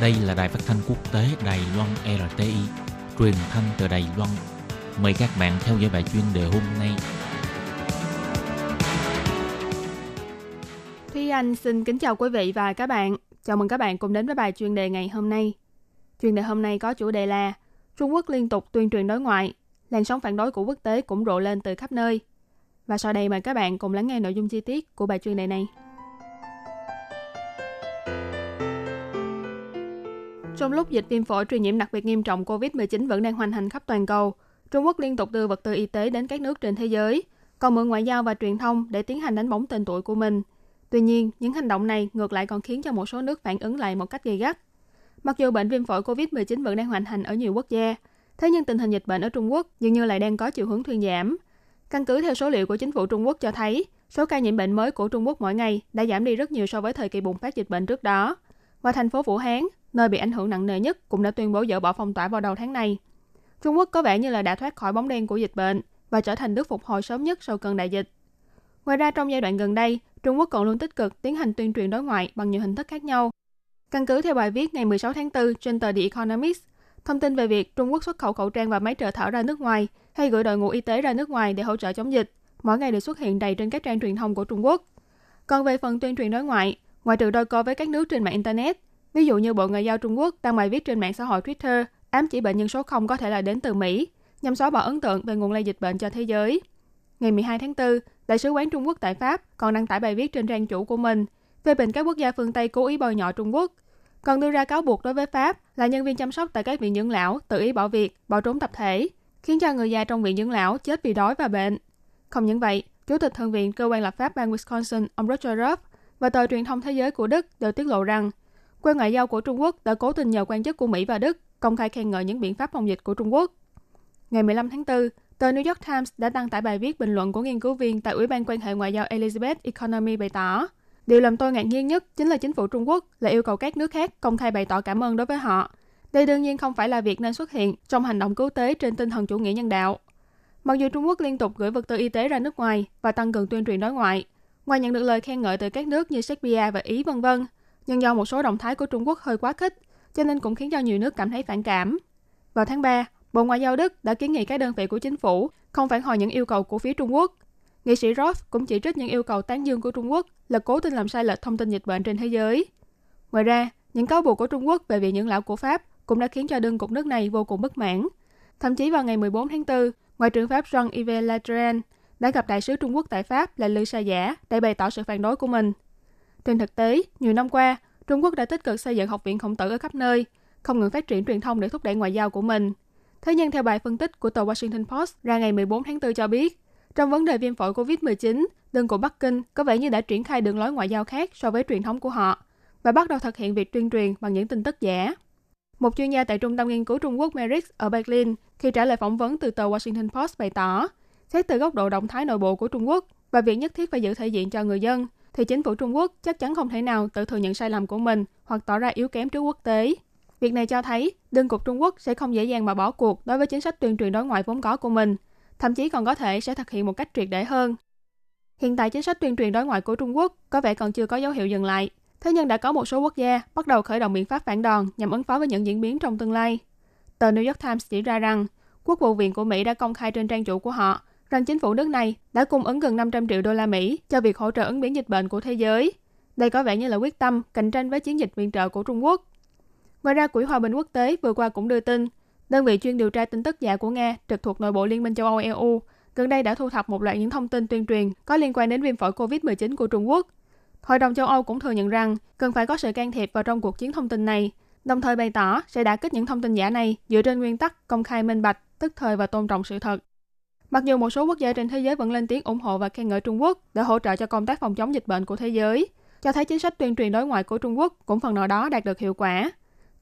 Đây là đài phát thanh quốc tế Đài Loan RTI, truyền thanh từ Đài Loan. Mời các bạn theo dõi bài chuyên đề hôm nay. Thúy Anh xin kính chào quý vị và các bạn. Chào mừng các bạn cùng đến với bài chuyên đề ngày hôm nay. Chuyên đề hôm nay có chủ đề là Trung Quốc liên tục tuyên truyền đối ngoại, làn sóng phản đối của quốc tế cũng rộ lên từ khắp nơi. Và sau đây mời các bạn cùng lắng nghe nội dung chi tiết của bài chuyên đề này. Trong lúc dịch viêm phổi truyền nhiễm đặc biệt nghiêm trọng COVID-19 vẫn đang hoành hành khắp toàn cầu, Trung Quốc liên tục đưa vật tư y tế đến các nước trên thế giới, còn mượn ngoại giao và truyền thông để tiến hành đánh bóng tên tuổi của mình. Tuy nhiên, những hành động này ngược lại còn khiến cho một số nước phản ứng lại một cách gay gắt. Mặc dù bệnh viêm phổi COVID-19 vẫn đang hoành hành ở nhiều quốc gia, thế nhưng tình hình dịch bệnh ở Trung Quốc dường như lại đang có chiều hướng thuyên giảm. Căn cứ theo số liệu của chính phủ Trung Quốc cho thấy, số ca nhiễm bệnh mới của Trung Quốc mỗi ngày đã giảm đi rất nhiều so với thời kỳ bùng phát dịch bệnh trước đó. Và thành phố Vũ Hán, nơi bị ảnh hưởng nặng nề nhất, cũng đã tuyên bố dỡ bỏ phong tỏa vào đầu tháng này. Trung Quốc có vẻ như là đã thoát khỏi bóng đen của dịch bệnh và trở thành nước phục hồi sớm nhất sau cơn đại dịch. Ngoài ra trong giai đoạn gần đây, Trung Quốc còn luôn tích cực tiến hành tuyên truyền đối ngoại bằng nhiều hình thức khác nhau. Căn cứ theo bài viết ngày 16 tháng 4 trên tờ The Economist, thông tin về việc Trung Quốc xuất khẩu khẩu trang và máy trợ thở ra nước ngoài hay gửi đội ngũ y tế ra nước ngoài để hỗ trợ chống dịch, mỗi ngày đều xuất hiện đầy trên các trang truyền thông của Trung Quốc. Còn về phần tuyên truyền đối ngoại, ngoài trừ đôi co với các nước trên mạng Internet, ví dụ như Bộ Ngoại giao Trung Quốc đăng bài viết trên mạng xã hội Twitter ám chỉ bệnh nhân số 0 có thể là đến từ Mỹ, nhằm xóa bỏ ấn tượng về nguồn lây dịch bệnh cho thế giới. Ngày 12 tháng 4, Đại sứ quán Trung Quốc tại Pháp còn đăng tải bài viết trên trang chủ của mình về bình các quốc gia phương Tây cố ý bôi nhọ Trung Quốc, còn đưa ra cáo buộc đối với Pháp là nhân viên chăm sóc tại các viện dưỡng lão tự ý bỏ việc, bỏ trốn tập thể, khiến cho người già trong viện dưỡng lão chết vì đói và bệnh. Không những vậy, Chủ tịch Thượng viện Cơ quan lập pháp bang Wisconsin, ông Roger Ruff và tờ truyền thông thế giới của Đức đều tiết lộ rằng quan ngoại giao của Trung Quốc đã cố tình nhờ quan chức của Mỹ và Đức công khai khen ngợi những biện pháp phòng dịch của Trung Quốc. Ngày 15 tháng 4, tờ New York Times đã đăng tải bài viết bình luận của nghiên cứu viên tại Ủy ban quan hệ ngoại giao Elizabeth Economy bày tỏ Điều làm tôi ngạc nhiên nhất chính là chính phủ Trung Quốc lại yêu cầu các nước khác công khai bày tỏ cảm ơn đối với họ. Đây đương nhiên không phải là việc nên xuất hiện trong hành động cứu tế trên tinh thần chủ nghĩa nhân đạo. Mặc dù Trung Quốc liên tục gửi vật tư y tế ra nước ngoài và tăng cường tuyên truyền đối ngoại, ngoài nhận được lời khen ngợi từ các nước như Serbia và Ý vân vân, nhưng do một số động thái của Trung Quốc hơi quá khích, cho nên cũng khiến cho nhiều nước cảm thấy phản cảm. Vào tháng 3, Bộ Ngoại giao Đức đã kiến nghị các đơn vị của chính phủ không phản hồi những yêu cầu của phía Trung Quốc. Nghị sĩ Roth cũng chỉ trích những yêu cầu tán dương của Trung Quốc là cố tình làm sai lệch thông tin dịch bệnh trên thế giới. Ngoài ra, những cáo buộc của Trung Quốc về việc những lão của Pháp cũng đã khiến cho đương cục nước này vô cùng bất mãn. Thậm chí vào ngày 14 tháng 4, Ngoại trưởng Pháp Jean-Yves Le Drian đã gặp đại sứ Trung Quốc tại Pháp là Lư Sa Giả để bày tỏ sự phản đối của mình. Trên thực tế, nhiều năm qua, Trung Quốc đã tích cực xây dựng học viện khổng tử ở khắp nơi, không ngừng phát triển truyền thông để thúc đẩy ngoại giao của mình. Thế nhưng theo bài phân tích của tờ Washington Post ra ngày 14 tháng 4 cho biết, trong vấn đề viêm phổi COVID-19, đơn của Bắc Kinh có vẻ như đã triển khai đường lối ngoại giao khác so với truyền thống của họ và bắt đầu thực hiện việc tuyên truyền bằng những tin tức giả. Một chuyên gia tại Trung tâm Nghiên cứu Trung Quốc Merix ở Berlin khi trả lời phỏng vấn từ tờ Washington Post bày tỏ, xét từ góc độ động thái nội bộ của Trung Quốc và việc nhất thiết phải giữ thể diện cho người dân, thì chính phủ Trung Quốc chắc chắn không thể nào tự thừa nhận sai lầm của mình hoặc tỏ ra yếu kém trước quốc tế. Việc này cho thấy, đương cục Trung Quốc sẽ không dễ dàng mà bỏ cuộc đối với chính sách tuyên truyền đối ngoại vốn có của mình, thậm chí còn có thể sẽ thực hiện một cách triệt để hơn. Hiện tại chính sách tuyên truyền đối ngoại của Trung Quốc có vẻ còn chưa có dấu hiệu dừng lại, thế nhưng đã có một số quốc gia bắt đầu khởi động biện pháp phản đòn nhằm ứng phó với những diễn biến trong tương lai. Tờ New York Times chỉ ra rằng, Quốc vụ viện của Mỹ đã công khai trên trang chủ của họ rằng chính phủ nước này đã cung ứng gần 500 triệu đô la Mỹ cho việc hỗ trợ ứng biến dịch bệnh của thế giới. Đây có vẻ như là quyết tâm cạnh tranh với chiến dịch viện trợ của Trung Quốc. Ngoài ra, Quỹ Hòa bình Quốc tế vừa qua cũng đưa tin, đơn vị chuyên điều tra tin tức giả của Nga trực thuộc nội bộ Liên minh châu Âu EU gần đây đã thu thập một loạt những thông tin tuyên truyền có liên quan đến viêm phổi COVID-19 của Trung Quốc. Hội đồng châu Âu cũng thừa nhận rằng cần phải có sự can thiệp vào trong cuộc chiến thông tin này, đồng thời bày tỏ sẽ đả kích những thông tin giả này dựa trên nguyên tắc công khai minh bạch, tức thời và tôn trọng sự thật. Mặc dù một số quốc gia trên thế giới vẫn lên tiếng ủng hộ và khen ngợi Trung Quốc để hỗ trợ cho công tác phòng chống dịch bệnh của thế giới, cho thấy chính sách tuyên truyền đối ngoại của Trung Quốc cũng phần nào đó đạt được hiệu quả.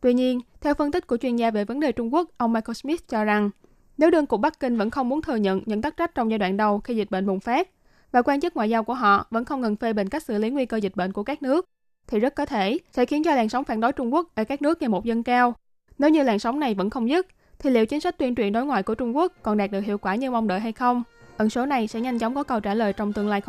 Tuy nhiên, theo phân tích của chuyên gia về vấn đề Trung Quốc, ông Michael Smith cho rằng, nếu đơn cục Bắc Kinh vẫn không muốn thừa nhận những tắc trách trong giai đoạn đầu khi dịch bệnh bùng phát, và quan chức ngoại giao của họ vẫn không ngừng phê bình cách xử lý nguy cơ dịch bệnh của các nước, thì rất có thể sẽ khiến cho làn sóng phản đối Trung Quốc ở các nước ngày một dâng cao. Nếu như làn sóng này vẫn không dứt, thì liệu chính sách tuyên truyền đối ngoại của Trung Quốc còn đạt được hiệu quả như mong đợi hay không? Ẩn số này sẽ nhanh chóng có câu trả lời trong tương lai không